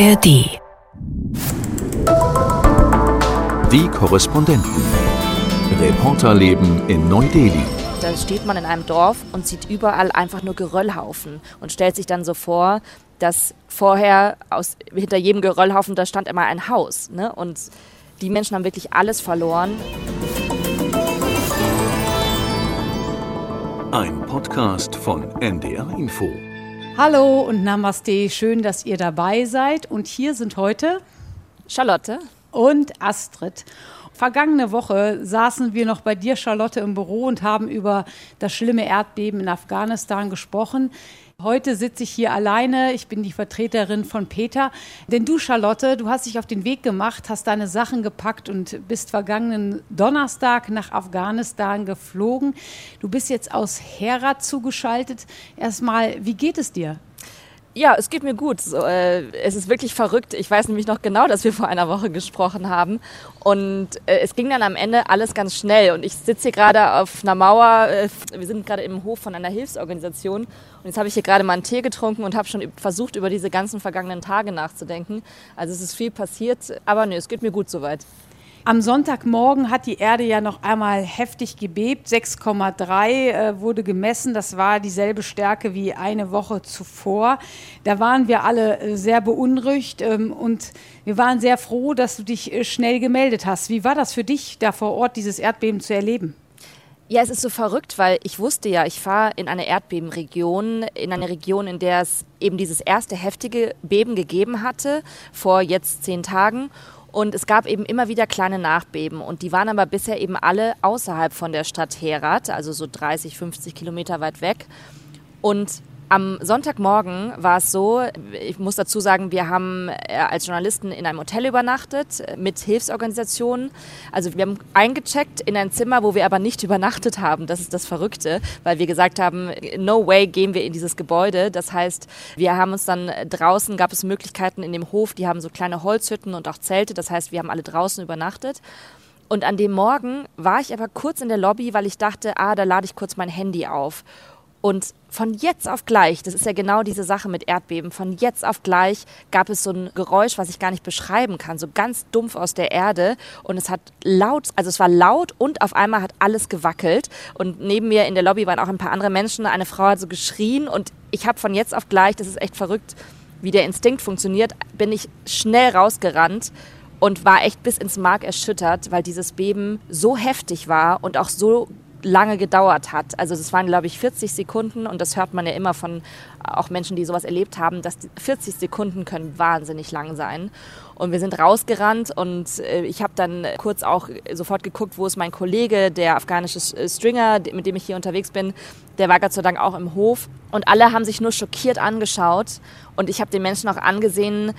ARD. Die Korrespondenten. Reporterleben in Neu-Delhi. Da steht man in einem Dorf und sieht überall einfach nur Geröllhaufen und stellt sich dann so vor, dass vorher aus, hinter jedem Geröllhaufen, da stand immer ein Haus. Ne? Und die Menschen haben wirklich alles verloren. Ein Podcast von NDR Info. Hallo und Namaste, schön, dass ihr dabei seid. Und hier sind heute Charlotte und Astrid. Vergangene Woche saßen wir noch bei dir, Charlotte, im Büro und haben über das schlimme Erdbeben in Afghanistan gesprochen. Heute sitze ich hier alleine. Ich bin die Vertreterin von Peter. Denn du, Charlotte, du hast dich auf den Weg gemacht, hast deine Sachen gepackt und bist vergangenen Donnerstag nach Afghanistan geflogen. Du bist jetzt aus Herat zugeschaltet. Erstmal, wie geht es dir? Ja, es geht mir gut. So, äh, es ist wirklich verrückt. Ich weiß nämlich noch genau, dass wir vor einer Woche gesprochen haben. Und äh, es ging dann am Ende alles ganz schnell. Und ich sitze hier gerade auf einer Mauer. Äh, wir sind gerade im Hof von einer Hilfsorganisation. Und jetzt habe ich hier gerade mal einen Tee getrunken und habe schon versucht, über diese ganzen vergangenen Tage nachzudenken. Also es ist viel passiert. Aber nö, es geht mir gut soweit. Am Sonntagmorgen hat die Erde ja noch einmal heftig gebebt. 6,3 äh, wurde gemessen. Das war dieselbe Stärke wie eine Woche zuvor. Da waren wir alle äh, sehr beunruhigt ähm, und wir waren sehr froh, dass du dich äh, schnell gemeldet hast. Wie war das für dich, da vor Ort dieses Erdbeben zu erleben? Ja, es ist so verrückt, weil ich wusste ja, ich fahre in eine Erdbebenregion, in eine Region, in der es eben dieses erste heftige Beben gegeben hatte, vor jetzt zehn Tagen. Und es gab eben immer wieder kleine Nachbeben und die waren aber bisher eben alle außerhalb von der Stadt Herat, also so 30, 50 Kilometer weit weg. Und am Sonntagmorgen war es so, ich muss dazu sagen, wir haben äh, als Journalisten in einem Hotel übernachtet äh, mit Hilfsorganisationen. Also wir haben eingecheckt in ein Zimmer, wo wir aber nicht übernachtet haben. Das ist das Verrückte, weil wir gesagt haben, no way gehen wir in dieses Gebäude. Das heißt, wir haben uns dann draußen, gab es Möglichkeiten in dem Hof, die haben so kleine Holzhütten und auch Zelte. Das heißt, wir haben alle draußen übernachtet. Und an dem Morgen war ich aber kurz in der Lobby, weil ich dachte, ah, da lade ich kurz mein Handy auf. Und von jetzt auf gleich, das ist ja genau diese Sache mit Erdbeben, von jetzt auf gleich gab es so ein Geräusch, was ich gar nicht beschreiben kann, so ganz dumpf aus der Erde. Und es hat laut, also es war laut und auf einmal hat alles gewackelt. Und neben mir in der Lobby waren auch ein paar andere Menschen. Eine Frau hat so geschrien und ich habe von jetzt auf gleich, das ist echt verrückt, wie der Instinkt funktioniert, bin ich schnell rausgerannt und war echt bis ins Mark erschüttert, weil dieses Beben so heftig war und auch so lange gedauert hat. Also das waren, glaube ich, 40 Sekunden und das hört man ja immer von auch Menschen, die sowas erlebt haben, dass 40 Sekunden können wahnsinnig lang sein. Und wir sind rausgerannt und äh, ich habe dann kurz auch sofort geguckt, wo ist mein Kollege, der afghanische Stringer, mit dem ich hier unterwegs bin. Der war Gott sei Dank auch im Hof. Und alle haben sich nur schockiert angeschaut. Und ich habe den Menschen auch angesehen,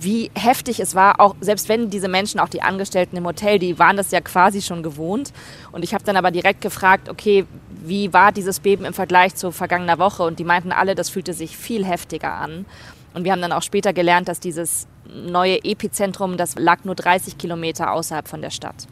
wie heftig es war, auch selbst wenn diese Menschen, auch die Angestellten im Hotel, die waren das ja quasi schon gewohnt. Und ich habe dann aber direkt gefragt, okay, wie war dieses Beben im Vergleich zu vergangener Woche? Und die meinten alle, das fühlte sich viel heftiger an. Und wir haben dann auch später gelernt, dass dieses neue Epizentrum, das lag nur 30 Kilometer außerhalb von der Stadt.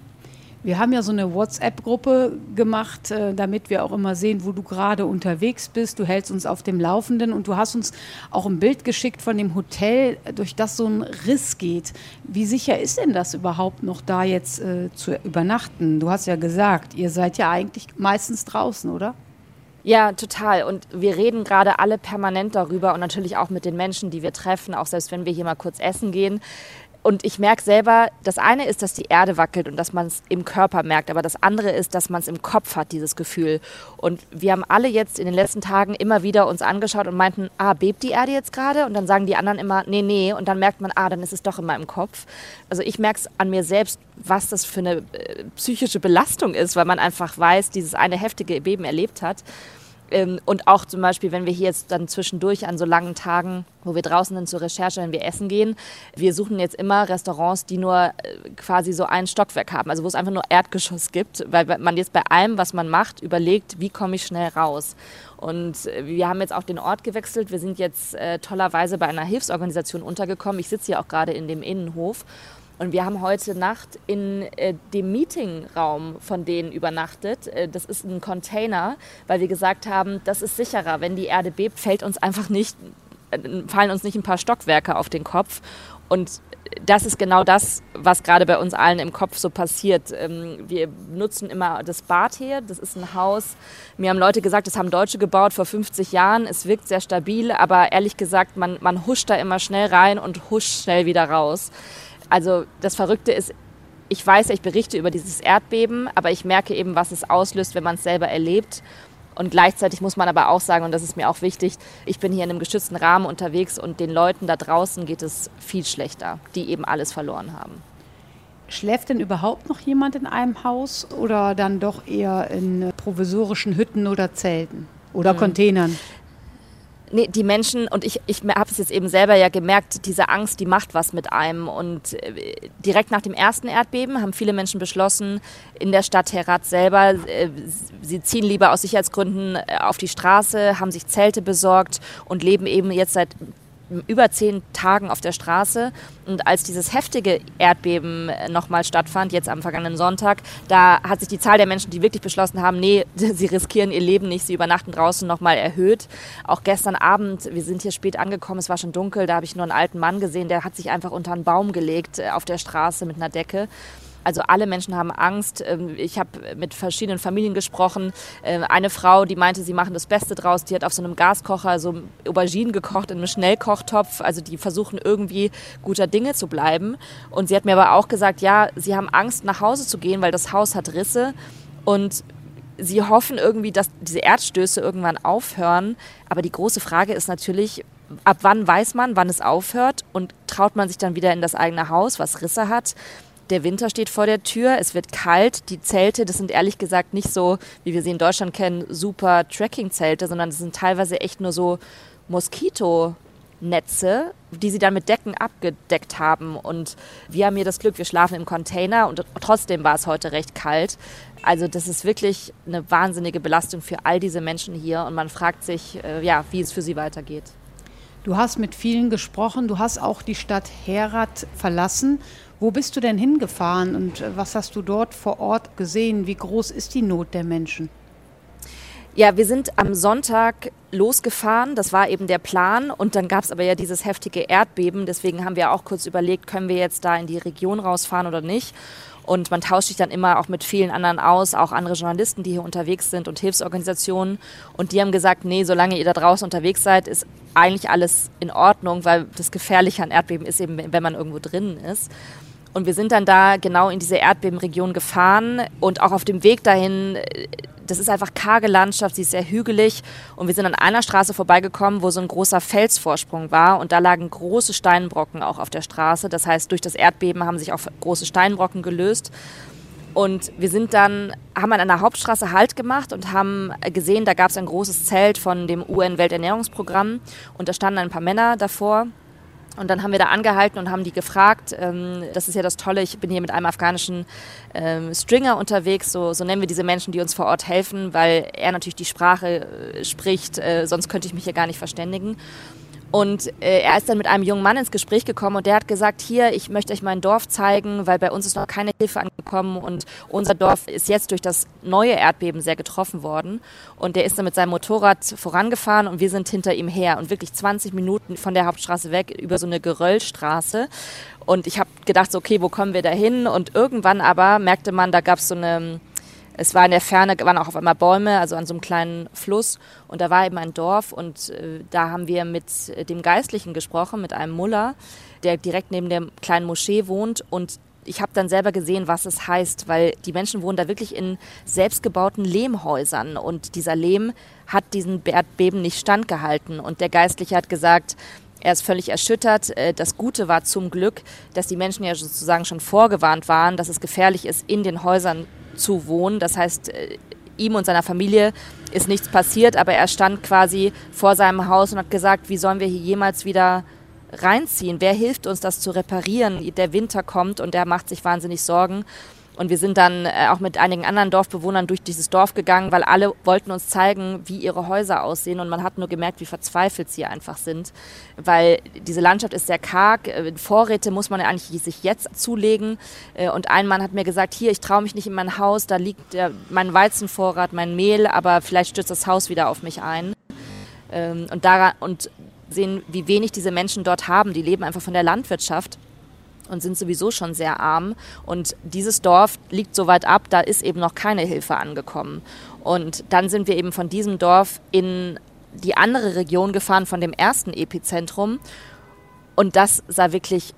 Wir haben ja so eine WhatsApp-Gruppe gemacht, äh, damit wir auch immer sehen, wo du gerade unterwegs bist. Du hältst uns auf dem Laufenden und du hast uns auch ein Bild geschickt von dem Hotel, durch das so ein Riss geht. Wie sicher ist denn das überhaupt noch da jetzt äh, zu übernachten? Du hast ja gesagt, ihr seid ja eigentlich meistens draußen, oder? Ja, total. Und wir reden gerade alle permanent darüber und natürlich auch mit den Menschen, die wir treffen, auch selbst wenn wir hier mal kurz essen gehen. Und ich merke selber, das eine ist, dass die Erde wackelt und dass man es im Körper merkt, aber das andere ist, dass man es im Kopf hat, dieses Gefühl. Und wir haben alle jetzt in den letzten Tagen immer wieder uns angeschaut und meinten, ah, bebt die Erde jetzt gerade? Und dann sagen die anderen immer, nee, nee. Und dann merkt man, ah, dann ist es doch immer im Kopf. Also ich merke es an mir selbst, was das für eine äh, psychische Belastung ist, weil man einfach weiß, dieses eine heftige Beben erlebt hat. Ähm, und auch zum Beispiel, wenn wir hier jetzt dann zwischendurch an so langen Tagen, wo wir draußen sind zur Recherche, wenn wir essen gehen, wir suchen jetzt immer Restaurants, die nur äh, quasi so ein Stockwerk haben, also wo es einfach nur Erdgeschoss gibt, weil man jetzt bei allem, was man macht, überlegt, wie komme ich schnell raus. Und äh, wir haben jetzt auch den Ort gewechselt. Wir sind jetzt äh, tollerweise bei einer Hilfsorganisation untergekommen. Ich sitze hier auch gerade in dem Innenhof. Und wir haben heute Nacht in äh, dem Meetingraum von denen übernachtet. Äh, das ist ein Container, weil wir gesagt haben, das ist sicherer. Wenn die Erde bebt, fällt uns einfach nicht fallen uns nicht ein paar Stockwerke auf den Kopf. Und das ist genau das, was gerade bei uns allen im Kopf so passiert. Ähm, wir nutzen immer das Bad hier. Das ist ein Haus. Mir haben Leute gesagt, das haben Deutsche gebaut vor 50 Jahren. Es wirkt sehr stabil, aber ehrlich gesagt, man, man huscht da immer schnell rein und huscht schnell wieder raus. Also das Verrückte ist, ich weiß ich berichte über dieses Erdbeben, aber ich merke eben, was es auslöst, wenn man es selber erlebt. Und gleichzeitig muss man aber auch sagen, und das ist mir auch wichtig, ich bin hier in einem geschützten Rahmen unterwegs und den Leuten da draußen geht es viel schlechter, die eben alles verloren haben. Schläft denn überhaupt noch jemand in einem Haus oder dann doch eher in provisorischen Hütten oder Zelten oder hm. Containern? Nee, die Menschen, und ich, ich habe es jetzt eben selber ja gemerkt, diese Angst, die macht was mit einem. Und äh, direkt nach dem ersten Erdbeben haben viele Menschen beschlossen, in der Stadt Herat selber, äh, sie ziehen lieber aus Sicherheitsgründen äh, auf die Straße, haben sich Zelte besorgt und leben eben jetzt seit über zehn Tagen auf der Straße. Und als dieses heftige Erdbeben äh, nochmal stattfand, jetzt am vergangenen Sonntag, da hat sich die Zahl der Menschen, die wirklich beschlossen haben, nee, sie riskieren ihr Leben nicht, sie übernachten draußen nochmal erhöht. Auch gestern Abend, wir sind hier spät angekommen, es war schon dunkel, da habe ich nur einen alten Mann gesehen, der hat sich einfach unter einen Baum gelegt äh, auf der Straße mit einer Decke. Also alle Menschen haben Angst. Ähm, ich habe mit verschiedenen Familien gesprochen. Ähm, eine Frau, die meinte, sie machen das Beste draus, die hat auf so einem Gaskocher so Auberginen gekocht in einem Schnellkochtopf. Also die versuchen irgendwie guter Dinge zu bleiben. Und sie hat mir aber auch gesagt, ja, sie haben Angst nach Hause zu gehen, weil das Haus hat Risse. Und sie hoffen irgendwie, dass diese Erdstöße irgendwann aufhören. Aber die große Frage ist natürlich, ab wann weiß man, wann es aufhört und traut man sich dann wieder in das eigene Haus, was Risse hat? Der Winter steht vor der Tür, es wird kalt. Die Zelte, das sind ehrlich gesagt nicht so, wie wir sie in Deutschland kennen, super Trekking-Zelte, sondern das sind teilweise echt nur so Moskitonetze, die sie dann mit Decken abgedeckt haben. Und wir haben hier das Glück, wir schlafen im Container und trotzdem war es heute recht kalt. Also das ist wirklich eine wahnsinnige Belastung für all diese Menschen hier und man fragt sich, äh, ja, wie es für sie weitergeht. Du hast mit vielen gesprochen, du hast auch die Stadt Herat verlassen wo bist du denn hingefahren und äh, was hast du dort vor Ort gesehen? Wie groß ist die Not der Menschen? Ja, wir sind am Sonntag losgefahren, das war eben der Plan und dann gab es aber ja dieses heftige Erdbeben, deswegen haben wir auch kurz überlegt, können wir jetzt da in die Region rausfahren oder nicht. Und man tauscht sich dann immer auch mit vielen anderen aus, auch andere Journalisten, die hier unterwegs sind und Hilfsorganisationen. Und die haben gesagt, nee, solange ihr da draußen unterwegs seid, ist eigentlich alles in Ordnung, weil das Gefährliche an Erdbeben ist eben, wenn man irgendwo drin ist. Und wir sind dann da genau in diese Erdbebenregion gefahren und auch auf dem Weg dahin, das ist einfach karge Landschaft, sie ist sehr hügelig und wir sind an einer Straße vorbeigekommen, wo so ein großer Felsvorsprung war und da lagen große Steinbrocken auch auf der Straße. Das heißt, durch das Erdbeben haben sich auch große Steinbrocken gelöst. Und wir sind dann, haben an einer Hauptstraße Halt gemacht und haben gesehen, da gab es ein großes Zelt von dem UN-Welternährungsprogramm und da standen ein paar Männer davor und dann haben wir da angehalten und haben die gefragt. Ähm, das ist ja das Tolle, ich bin hier mit einem afghanischen ähm, Stringer unterwegs, so, so nennen wir diese Menschen, die uns vor Ort helfen, weil er natürlich die Sprache äh, spricht, äh, sonst könnte ich mich hier gar nicht verständigen. Und äh, er ist dann mit einem jungen Mann ins Gespräch gekommen und der hat gesagt, hier, ich möchte euch mein Dorf zeigen, weil bei uns ist noch keine Hilfe angekommen und unser Dorf ist jetzt durch das neue Erdbeben sehr getroffen worden. Und der ist dann mit seinem Motorrad vorangefahren und wir sind hinter ihm her und wirklich 20 Minuten von der Hauptstraße weg über so eine Geröllstraße. Und ich habe gedacht, so, okay, wo kommen wir da hin? Und irgendwann aber merkte man, da gab es so eine es war in der Ferne, waren auch auf einmal Bäume, also an so einem kleinen Fluss. Und da war eben ein Dorf und äh, da haben wir mit dem Geistlichen gesprochen, mit einem Muller, der direkt neben der kleinen Moschee wohnt. Und ich habe dann selber gesehen, was es heißt, weil die Menschen wohnen da wirklich in selbstgebauten Lehmhäusern. Und dieser Lehm hat diesen Erdbeben nicht standgehalten. Und der Geistliche hat gesagt, er ist völlig erschüttert. Äh, das Gute war zum Glück, dass die Menschen ja sozusagen schon vorgewarnt waren, dass es gefährlich ist, in den Häusern zu wohnen. Das heißt, äh, ihm und seiner Familie ist nichts passiert, aber er stand quasi vor seinem Haus und hat gesagt, wie sollen wir hier jemals wieder reinziehen? Wer hilft uns, das zu reparieren? Der Winter kommt und er macht sich wahnsinnig Sorgen. Und wir sind dann äh, auch mit einigen anderen Dorfbewohnern durch dieses Dorf gegangen, weil alle wollten uns zeigen, wie ihre Häuser aussehen. Und man hat nur gemerkt, wie verzweifelt sie einfach sind. Weil diese Landschaft ist sehr karg. Äh, Vorräte muss man eigentlich sich jetzt zulegen. Äh, und ein Mann hat mir gesagt, hier, ich traue mich nicht in mein Haus, da liegt mein Weizenvorrat, mein Mehl, aber vielleicht stürzt das Haus wieder auf mich ein. Ähm, und, daran, und sehen, wie wenig diese Menschen dort haben. Die leben einfach von der Landwirtschaft und sind sowieso schon sehr arm. Und dieses Dorf liegt so weit ab, da ist eben noch keine Hilfe angekommen. Und dann sind wir eben von diesem Dorf in die andere Region gefahren, von dem ersten Epizentrum. Und das sah wirklich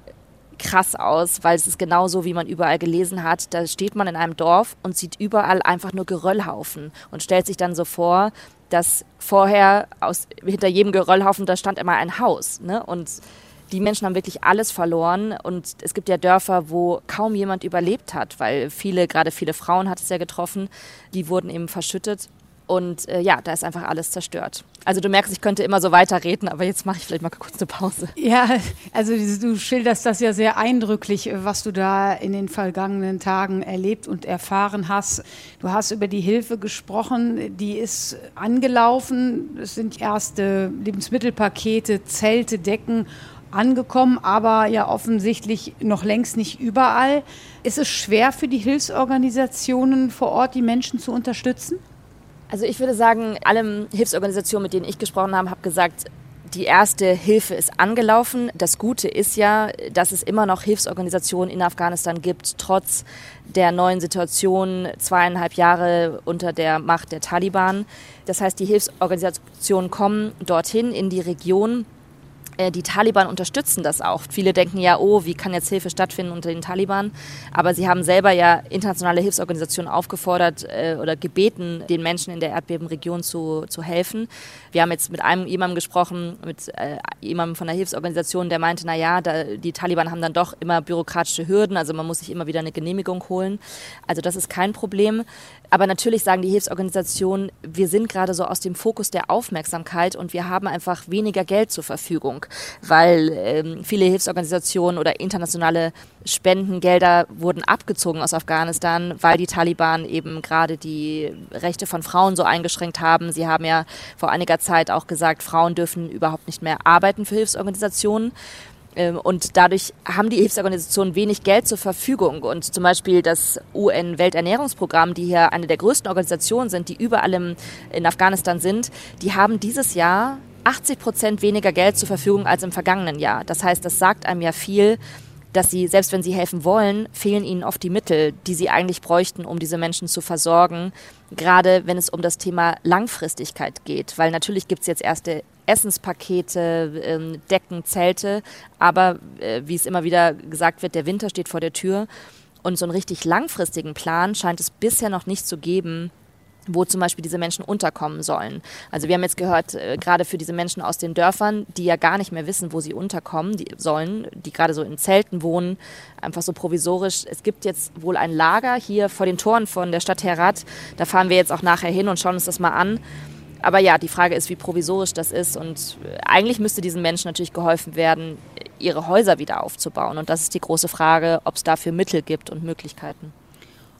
krass aus, weil es ist genauso, wie man überall gelesen hat. Da steht man in einem Dorf und sieht überall einfach nur Geröllhaufen und stellt sich dann so vor, dass vorher aus, hinter jedem Geröllhaufen, da stand immer ein Haus. Ne? Und die Menschen haben wirklich alles verloren und es gibt ja Dörfer, wo kaum jemand überlebt hat, weil viele, gerade viele Frauen hat es ja getroffen, die wurden eben verschüttet und äh, ja, da ist einfach alles zerstört. Also du merkst, ich könnte immer so weiterreden, aber jetzt mache ich vielleicht mal kurz eine Pause. Ja, also du schilderst das ja sehr eindrücklich, was du da in den vergangenen Tagen erlebt und erfahren hast. Du hast über die Hilfe gesprochen, die ist angelaufen. Es sind erste Lebensmittelpakete, Zelte, Decken angekommen, aber ja offensichtlich noch längst nicht überall. Ist es schwer für die Hilfsorganisationen vor Ort, die Menschen zu unterstützen? Also ich würde sagen, alle Hilfsorganisationen, mit denen ich gesprochen habe, haben gesagt, die erste Hilfe ist angelaufen. Das Gute ist ja, dass es immer noch Hilfsorganisationen in Afghanistan gibt, trotz der neuen Situation zweieinhalb Jahre unter der Macht der Taliban. Das heißt, die Hilfsorganisationen kommen dorthin in die Region die Taliban unterstützen das auch. Viele denken ja, oh, wie kann jetzt Hilfe stattfinden unter den Taliban? Aber sie haben selber ja internationale Hilfsorganisationen aufgefordert äh, oder gebeten, den Menschen in der Erdbebenregion zu, zu helfen. Wir haben jetzt mit einem jemandem gesprochen, mit äh, jemandem von der Hilfsorganisation, der meinte, na ja, da, die Taliban haben dann doch immer bürokratische Hürden, also man muss sich immer wieder eine Genehmigung holen. Also das ist kein Problem. Aber natürlich sagen die Hilfsorganisationen, wir sind gerade so aus dem Fokus der Aufmerksamkeit und wir haben einfach weniger Geld zur Verfügung, weil ähm, viele Hilfsorganisationen oder internationale Spendengelder wurden abgezogen aus Afghanistan, weil die Taliban eben gerade die Rechte von Frauen so eingeschränkt haben. Sie haben ja vor einiger Zeit auch gesagt, Frauen dürfen überhaupt nicht mehr arbeiten für Hilfsorganisationen. Ähm, und dadurch haben die Hilfsorganisationen wenig Geld zur Verfügung. Und zum Beispiel das UN-Welternährungsprogramm, die hier eine der größten Organisationen sind, die überall in Afghanistan sind, die haben dieses Jahr 80 Prozent weniger Geld zur Verfügung als im vergangenen Jahr. Das heißt, das sagt einem ja viel, dass sie, selbst wenn sie helfen wollen, fehlen ihnen oft die Mittel, die sie eigentlich bräuchten, um diese Menschen zu versorgen, gerade wenn es um das Thema Langfristigkeit geht. Weil natürlich gibt es jetzt erste Essenspakete, ähm, Decken, Zelte. Aber äh, wie es immer wieder gesagt wird, der Winter steht vor der Tür. Und so einen richtig langfristigen Plan scheint es bisher noch nicht zu geben, wo zum Beispiel diese Menschen unterkommen sollen. Also wir haben jetzt gehört, äh, gerade für diese Menschen aus den Dörfern, die ja gar nicht mehr wissen, wo sie unterkommen die sollen, die gerade so in Zelten wohnen, einfach so provisorisch. Es gibt jetzt wohl ein Lager hier vor den Toren von der Stadt Herat. Da fahren wir jetzt auch nachher hin und schauen uns das mal an. Aber ja, die Frage ist, wie provisorisch das ist. Und äh, eigentlich müsste diesen Menschen natürlich geholfen werden, ihre Häuser wieder aufzubauen. Und das ist die große Frage, ob es dafür Mittel gibt und Möglichkeiten.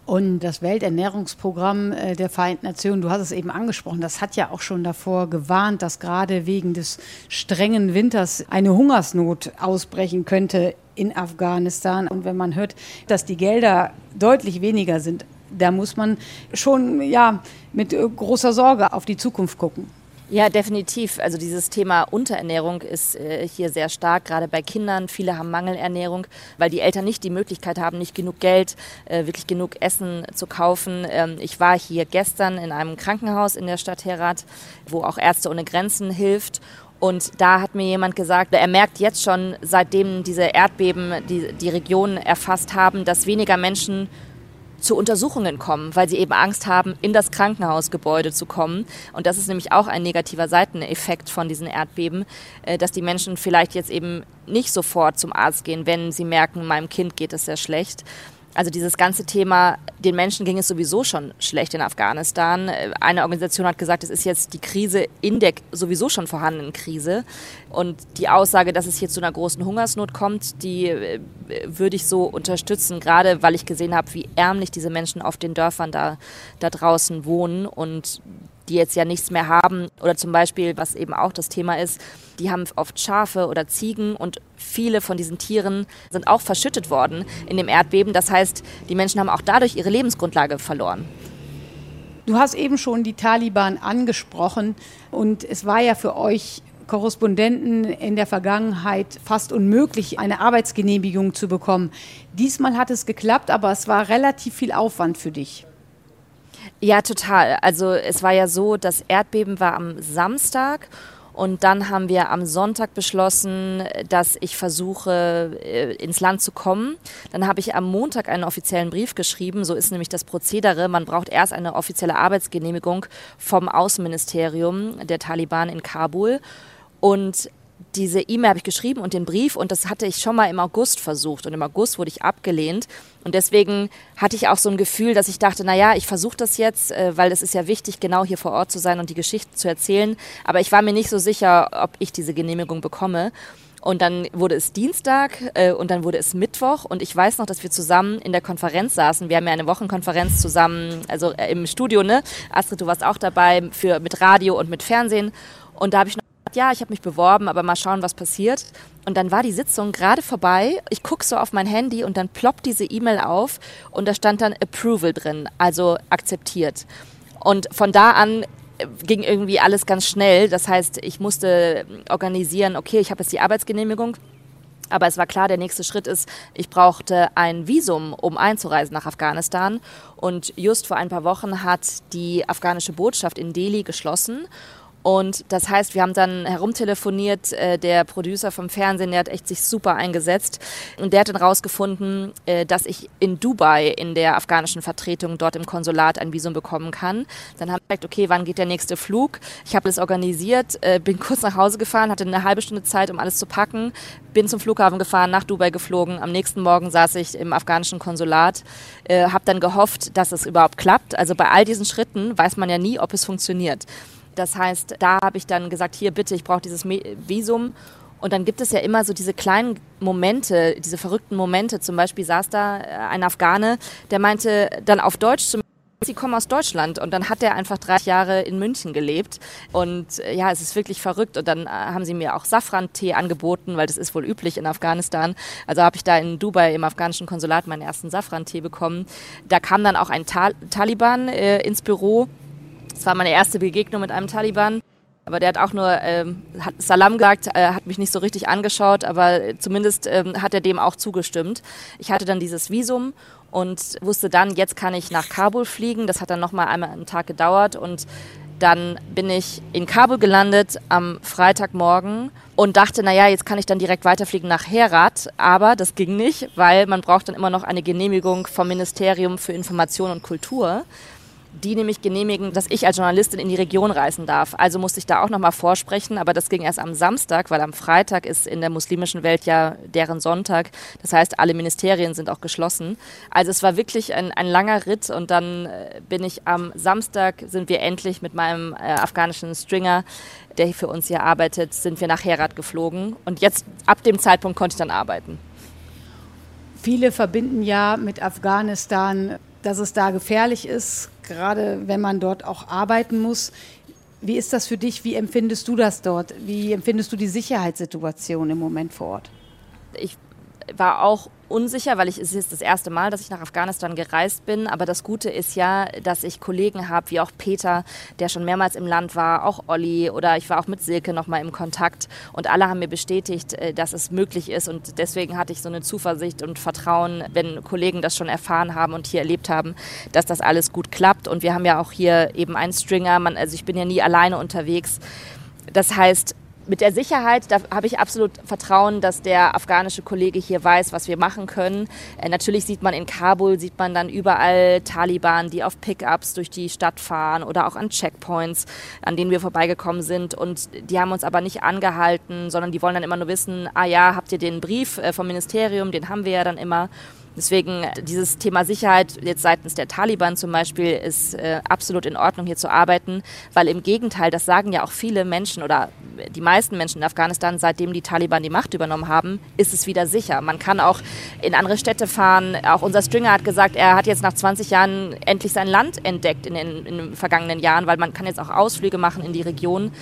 Und das Welternährungsprogramm äh, der Vereinten Nationen, du hast es eben angesprochen, das hat ja auch schon davor gewarnt, dass gerade wegen des strengen Winters eine Hungersnot ausbrechen könnte in Afghanistan. Und wenn man hört, dass die Gelder deutlich weniger sind da muss man schon ja, mit äh, großer Sorge auf die Zukunft gucken. Ja, definitiv. Also dieses Thema Unterernährung ist äh, hier sehr stark, gerade bei Kindern. Viele haben Mangelernährung, weil die Eltern nicht die Möglichkeit haben, nicht genug Geld, äh, wirklich genug Essen zu kaufen. Ähm, ich war hier gestern in einem Krankenhaus in der Stadt Herat, wo auch Ärzte ohne Grenzen hilft. Und da hat mir jemand gesagt, er merkt jetzt schon, seitdem diese Erdbeben die, die Region erfasst haben, dass weniger Menschen zu Untersuchungen kommen, weil sie eben Angst haben, in das Krankenhausgebäude zu kommen. Und das ist nämlich auch ein negativer Seiteneffekt von diesen Erdbeben, äh, dass die Menschen vielleicht jetzt eben nicht sofort zum Arzt gehen, wenn sie merken, meinem Kind geht es sehr schlecht, also dieses ganze Thema, den Menschen ging es sowieso schon schlecht in Afghanistan. Eine Organisation hat gesagt, es ist jetzt die Krise in der sowieso schon vorhandenen Krise. Und die Aussage, dass es hier zu einer großen Hungersnot kommt, die äh, würde ich so unterstützen, gerade weil ich gesehen habe, wie ärmlich diese Menschen auf den Dörfern da, da draußen wohnen und die jetzt ja nichts mehr haben. Oder zum Beispiel, was eben auch das Thema ist, die haben oft Schafe oder Ziegen und viele von diesen Tieren sind auch verschüttet worden in dem Erdbeben. Das heißt, die Menschen haben auch dadurch ihre Lebensgrundlage verloren. Du hast eben schon die Taliban angesprochen und es war ja für euch Korrespondenten in der Vergangenheit fast unmöglich, eine Arbeitsgenehmigung zu bekommen. Diesmal hat es geklappt, aber es war relativ viel Aufwand für dich. Ja, total. Also es war ja so, das Erdbeben war am Samstag und dann haben wir am Sonntag beschlossen, dass ich versuche, äh, ins Land zu kommen. Dann habe ich am Montag einen offiziellen Brief geschrieben. So ist nämlich das Prozedere. Man braucht erst eine offizielle Arbeitsgenehmigung vom Außenministerium der Taliban in Kabul. Und diese E-Mail habe ich geschrieben und den Brief und das hatte ich schon mal im August versucht und im August wurde ich abgelehnt und deswegen hatte ich auch so ein Gefühl, dass ich dachte, na ja, ich versuche das jetzt, äh, weil es ist ja wichtig, genau hier vor Ort zu sein und die Geschichte zu erzählen, aber ich war mir nicht so sicher, ob ich diese Genehmigung bekomme. Und dann wurde es Dienstag äh, und dann wurde es Mittwoch und ich weiß noch, dass wir zusammen in der Konferenz saßen. Wir haben ja eine Wochenkonferenz zusammen, also äh, im Studio, ne? Astrid, du warst auch dabei für mit Radio und mit Fernsehen. Und da habe ich noch ja, ich habe mich beworben, aber mal schauen, was passiert. Und dann war die Sitzung gerade vorbei. Ich gucke so auf mein Handy und dann ploppt diese E-Mail auf und da stand dann Approval drin, also akzeptiert. Und von da an äh, ging irgendwie alles ganz schnell. Das heißt, ich musste organisieren, okay, ich habe jetzt die Arbeitsgenehmigung. Aber es war klar, der nächste Schritt ist, ich brauchte ein Visum, um einzureisen nach Afghanistan. Und just vor ein paar Wochen hat die afghanische Botschaft in Delhi geschlossen. Und das heißt, wir haben dann herumtelefoniert, äh, der Producer vom Fernsehen, der hat echt sich super eingesetzt und der hat dann rausgefunden, äh, dass ich in Dubai in der afghanischen Vertretung dort im Konsulat ein Visum bekommen kann. Dann haben wir gesagt, okay, wann geht der nächste Flug? Ich habe das organisiert, äh, bin kurz nach Hause gefahren, hatte eine halbe Stunde Zeit, um alles zu packen, bin zum Flughafen gefahren, nach Dubai geflogen. Am nächsten Morgen saß ich im afghanischen Konsulat, äh, habe dann gehofft, dass es überhaupt klappt. Also bei all diesen Schritten weiß man ja nie, ob es funktioniert. Das heißt, da habe ich dann gesagt, hier bitte, ich brauche dieses Visum. Und dann gibt es ja immer so diese kleinen Momente, diese verrückten Momente. Zum Beispiel saß da äh, ein Afghane, der meinte dann auf Deutsch zu Sie kommen aus Deutschland und dann hat er einfach drei Jahre in München gelebt und äh, ja, es ist wirklich verrückt und dann äh, haben sie mir auch Safran-Tee angeboten, weil das ist wohl üblich in Afghanistan. Also habe ich da in Dubai im afghanischen Konsulat meinen ersten Safran-Tee bekommen. Da kam dann auch ein Tal Taliban äh, ins Büro das war meine erste Begegnung mit einem Taliban. Aber der hat auch nur ähm, hat Salam gesagt, äh, hat mich nicht so richtig angeschaut, aber zumindest ähm, hat er dem auch zugestimmt. Ich hatte dann dieses Visum und wusste dann, jetzt kann ich nach Kabul fliegen. Das hat dann nochmal einmal einen Tag gedauert und dann bin ich in Kabul gelandet am Freitagmorgen und dachte, naja, jetzt kann ich dann direkt weiterfliegen nach Herat. Aber das ging nicht, weil man braucht dann immer noch eine Genehmigung vom Ministerium für Information und Kultur die nämlich genehmigen, dass ich als Journalistin in die Region reisen darf. Also musste ich da auch nochmal vorsprechen, aber das ging erst am Samstag, weil am Freitag ist in der muslimischen Welt ja deren Sonntag. Das heißt, alle Ministerien sind auch geschlossen. Also es war wirklich ein, ein langer Ritt und dann äh, bin ich am Samstag, sind wir endlich mit meinem äh, afghanischen Stringer, der für uns hier arbeitet, sind wir nach Herat geflogen und jetzt ab dem Zeitpunkt konnte ich dann arbeiten. Viele verbinden ja mit Afghanistan, dass es da gefährlich ist, gerade wenn man dort auch arbeiten muss. Wie ist das für dich? Wie empfindest du das dort? Wie empfindest du die Sicherheitssituation im Moment vor Ort? Ich war auch unsicher, weil ich, es ist das erste Mal, dass ich nach Afghanistan gereist bin. Aber das Gute ist ja, dass ich Kollegen habe, wie auch Peter, der schon mehrmals im Land war, auch Olli oder ich war auch mit Silke nochmal im Kontakt. Und alle haben mir bestätigt, äh, dass es möglich ist. Und deswegen hatte ich so eine Zuversicht und Vertrauen, wenn Kollegen das schon erfahren haben und hier erlebt haben, dass das alles gut klappt. Und wir haben ja auch hier eben einen Stringer. Man, also ich bin ja nie alleine unterwegs. Das heißt, mit der Sicherheit, da habe ich absolut Vertrauen, dass der afghanische Kollege hier weiß, was wir machen können. Äh, natürlich sieht man in Kabul, sieht man dann überall Taliban, die auf Pickups durch die Stadt fahren oder auch an Checkpoints, an denen wir vorbeigekommen sind. Und die haben uns aber nicht angehalten, sondern die wollen dann immer nur wissen, ah ja, habt ihr den Brief äh, vom Ministerium, den haben wir ja dann immer. Deswegen dieses Thema Sicherheit jetzt seitens der Taliban zum Beispiel ist äh, absolut in Ordnung hier zu arbeiten, weil im Gegenteil, das sagen ja auch viele Menschen oder die meisten Menschen in Afghanistan, seitdem die Taliban die Macht übernommen haben, ist es wieder sicher. Man kann auch in andere Städte fahren. Auch unser Stringer hat gesagt, er hat jetzt nach 20 Jahren endlich sein Land entdeckt in den, in den vergangenen Jahren, weil man kann jetzt auch Ausflüge machen in die Region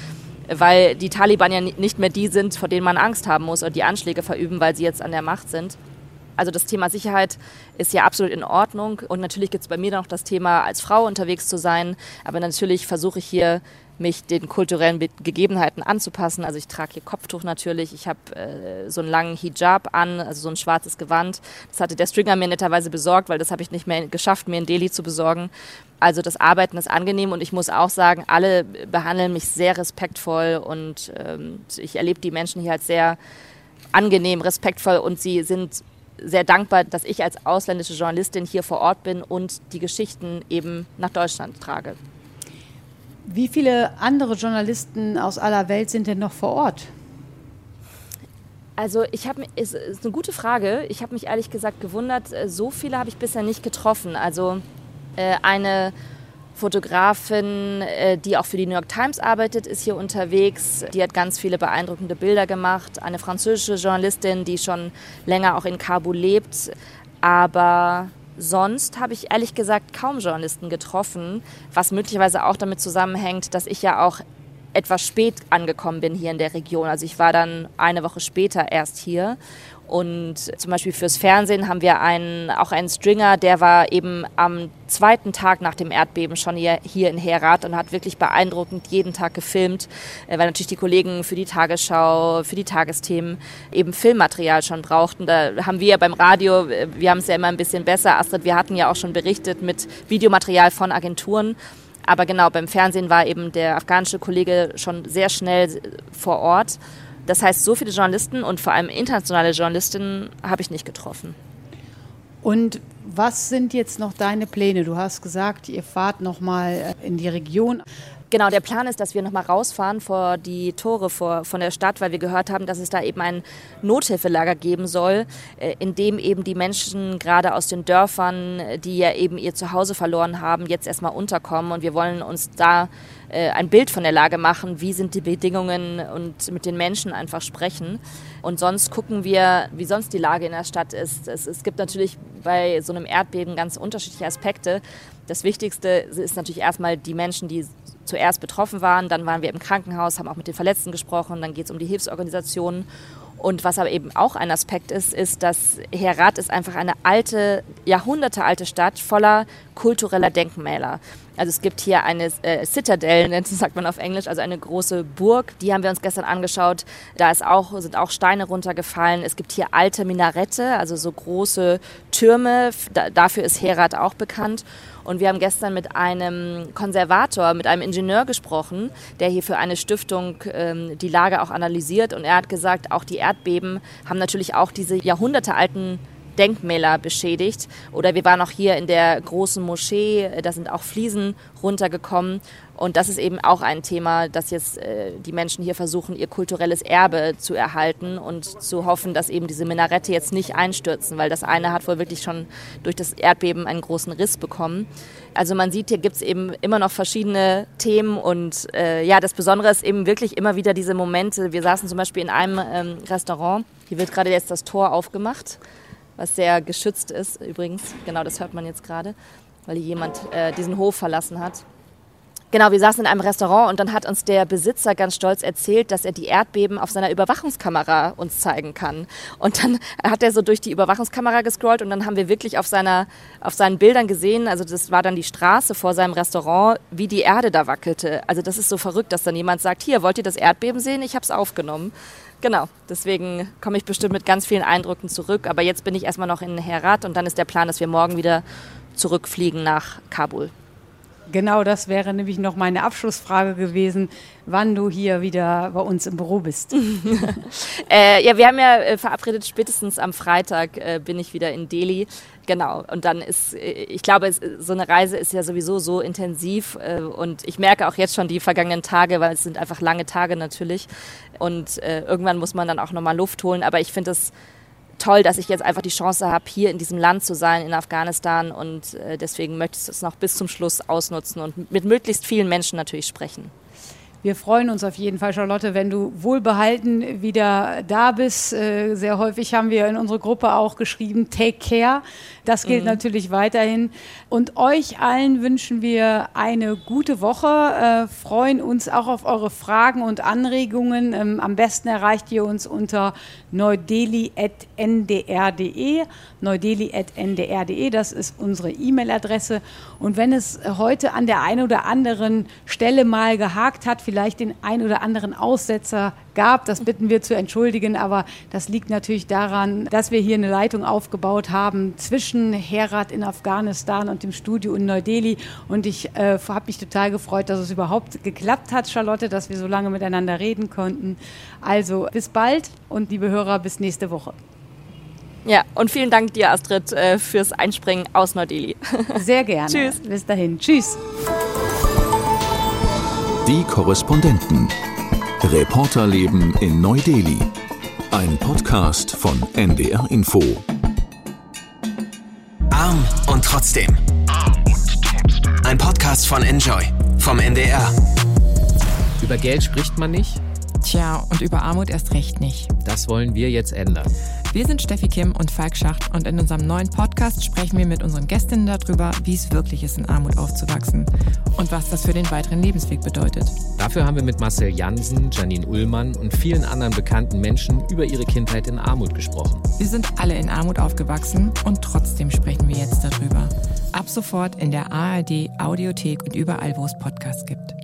weil die Taliban ja nicht mehr die sind, vor denen man Angst haben muss oder die Anschläge verüben, weil sie jetzt an der Macht sind. Also das Thema Sicherheit ist ja absolut in Ordnung. Und natürlich gibt es bei mir noch das Thema, als Frau unterwegs zu sein. Aber natürlich versuche ich hier mich den kulturellen Gegebenheiten anzupassen. Also ich trage hier Kopftuch natürlich, ich habe äh, so einen langen Hijab an, also so ein schwarzes Gewand. Das hatte der Stringer mir netterweise besorgt, weil das habe ich nicht mehr geschafft, mir in Delhi zu besorgen. Also das Arbeiten ist angenehm und ich muss auch sagen, alle behandeln mich sehr respektvoll und ähm, ich erlebe die Menschen hier als sehr angenehm, respektvoll und sie sind sehr dankbar, dass ich als ausländische Journalistin hier vor Ort bin und die Geschichten eben nach Deutschland trage. Wie viele andere Journalisten aus aller Welt sind denn noch vor Ort? Also ich habe ist, ist eine gute Frage. Ich habe mich ehrlich gesagt gewundert. Äh, so viele habe ich bisher nicht getroffen. Also äh, eine Fotografin, äh, die auch für die New York Times arbeitet, ist hier unterwegs. Die hat ganz viele beeindruckende Bilder gemacht. Eine französische Journalistin, die schon länger auch in Kabul lebt. Aber sonst habe ich ehrlich gesagt kaum Journalisten getroffen, was möglicherweise auch damit zusammenhängt, dass ich ja auch etwas spät angekommen bin hier in der Region. Also ich war dann eine Woche später erst hier und zum Beispiel fürs Fernsehen haben wir einen, auch einen Stringer, der war eben am zweiten Tag nach dem Erdbeben schon hier, hier in Herat und hat wirklich beeindruckend jeden Tag gefilmt, äh, weil natürlich die Kollegen für die Tagesschau, für die Tagesthemen eben Filmmaterial schon brauchten. Da haben wir ja beim Radio, äh, wir haben es ja immer ein bisschen besser. Astrid, wir hatten ja auch schon berichtet mit Videomaterial von Agenturen. Aber genau, beim Fernsehen war eben der afghanische Kollege schon sehr schnell vor Ort. Das heißt, so viele Journalisten und vor allem internationale Journalistinnen habe ich nicht getroffen. Und was sind jetzt noch deine Pläne? Du hast gesagt, ihr fahrt noch mal in die Region. Genau, der Plan ist, dass wir nochmal rausfahren vor die Tore vor, von der Stadt, weil wir gehört haben, dass es da eben ein Nothilfelager geben soll, äh, in dem eben die Menschen gerade aus den Dörfern, die ja eben ihr Zuhause verloren haben, jetzt erstmal unterkommen. Und wir wollen uns da äh, ein Bild von der Lage machen, wie sind die Bedingungen und mit den Menschen einfach sprechen. Und sonst gucken wir, wie sonst die Lage in der Stadt ist. Es, es gibt natürlich bei so einem Erdbeben ganz unterschiedliche Aspekte. Das Wichtigste ist natürlich erstmal die Menschen, die zuerst betroffen waren. Dann waren wir im Krankenhaus, haben auch mit den Verletzten gesprochen. Dann geht es um die Hilfsorganisationen. Und was aber eben auch ein Aspekt ist, ist, dass Herat ist einfach eine alte, jahrhundertealte Stadt voller kultureller Denkmäler. Also es gibt hier eine äh, Citadel, sagt man auf Englisch, also eine große Burg. Die haben wir uns gestern angeschaut. Da ist auch, sind auch Steine runtergefallen. Es gibt hier alte Minarette, also so große Türme. Da, dafür ist Herat auch bekannt. Und wir haben gestern mit einem Konservator, mit einem Ingenieur gesprochen, der hier für eine Stiftung ähm, die Lage auch analysiert. Und er hat gesagt, auch die Erdbeben haben natürlich auch diese jahrhundertealten Denkmäler beschädigt. Oder wir waren auch hier in der großen Moschee, da sind auch Fliesen runtergekommen. Und das ist eben auch ein Thema, dass jetzt äh, die Menschen hier versuchen, ihr kulturelles Erbe zu erhalten und zu hoffen, dass eben diese Minarette jetzt nicht einstürzen, weil das eine hat wohl wirklich schon durch das Erdbeben einen großen Riss bekommen. Also man sieht, hier gibt es eben immer noch verschiedene Themen und äh, ja, das Besondere ist eben wirklich immer wieder diese Momente. Wir saßen zum Beispiel in einem ähm, Restaurant, hier wird gerade jetzt das Tor aufgemacht was sehr geschützt ist übrigens. Genau, das hört man jetzt gerade, weil jemand äh, diesen Hof verlassen hat. Genau, wir saßen in einem Restaurant und dann hat uns der Besitzer ganz stolz erzählt, dass er die Erdbeben auf seiner Überwachungskamera uns zeigen kann. Und dann hat er so durch die Überwachungskamera gescrollt und dann haben wir wirklich auf, seiner, auf seinen Bildern gesehen, also das war dann die Straße vor seinem Restaurant, wie die Erde da wackelte. Also das ist so verrückt, dass dann jemand sagt, hier, wollt ihr das Erdbeben sehen? Ich habe es aufgenommen. Genau, deswegen komme ich bestimmt mit ganz vielen Eindrücken zurück. Aber jetzt bin ich erstmal noch in Herat und dann ist der Plan, dass wir morgen wieder zurückfliegen nach Kabul. Genau, das wäre nämlich noch meine Abschlussfrage gewesen, wann du hier wieder bei uns im Büro bist. äh, ja, wir haben ja äh, verabredet, spätestens am Freitag äh, bin ich wieder in Delhi. Genau, und dann ist, äh, ich glaube, es, so eine Reise ist ja sowieso so intensiv äh, und ich merke auch jetzt schon die vergangenen Tage, weil es sind einfach lange Tage natürlich und äh, irgendwann muss man dann auch nochmal Luft holen, aber ich finde es toll, dass ich jetzt einfach die Chance habe, hier in diesem Land zu sein, in Afghanistan. Und äh, deswegen möchte ich es noch bis zum Schluss ausnutzen und mit möglichst vielen Menschen natürlich sprechen. Wir freuen uns auf jeden Fall, Charlotte, wenn du wohlbehalten wieder da bist. Äh, sehr häufig haben wir in unsere Gruppe auch geschrieben, take care. Das gilt mhm. natürlich weiterhin. Und euch allen wünschen wir eine gute Woche, äh, freuen uns auch auf eure Fragen und Anregungen. Ähm, am besten erreicht ihr uns unter neudeli.ndr.de. Neudeli.ndr.de, das ist unsere E-Mail-Adresse. Und wenn es heute an der einen oder anderen Stelle mal gehakt hat, vielleicht den ein oder anderen Aussetzer gab. Das bitten wir zu entschuldigen, aber das liegt natürlich daran, dass wir hier eine Leitung aufgebaut haben zwischen Herat in Afghanistan und dem Studio in Neu-Delhi. Und ich äh, habe mich total gefreut, dass es überhaupt geklappt hat, Charlotte, dass wir so lange miteinander reden konnten. Also bis bald und liebe Hörer, bis nächste Woche. Ja, und vielen Dank dir, Astrid, äh, fürs Einspringen aus Neu-Delhi. Sehr gerne. Tschüss. Bis dahin. Tschüss. Die Korrespondenten. Reporterleben in Neu-Delhi. Ein Podcast von NDR Info. Arm und trotzdem. Ein Podcast von Enjoy vom NDR. Über Geld spricht man nicht. Tja, und über Armut erst recht nicht. Das wollen wir jetzt ändern. Wir sind Steffi Kim und Falk Schacht und in unserem neuen Podcast sprechen wir mit unseren Gästinnen darüber, wie es wirklich ist, in Armut aufzuwachsen und was das für den weiteren Lebensweg bedeutet. Dafür haben wir mit Marcel Jansen, Janine Ullmann und vielen anderen bekannten Menschen über ihre Kindheit in Armut gesprochen. Wir sind alle in Armut aufgewachsen und trotzdem sprechen wir jetzt darüber. Ab sofort in der ARD Audiothek und überall, wo es Podcasts gibt.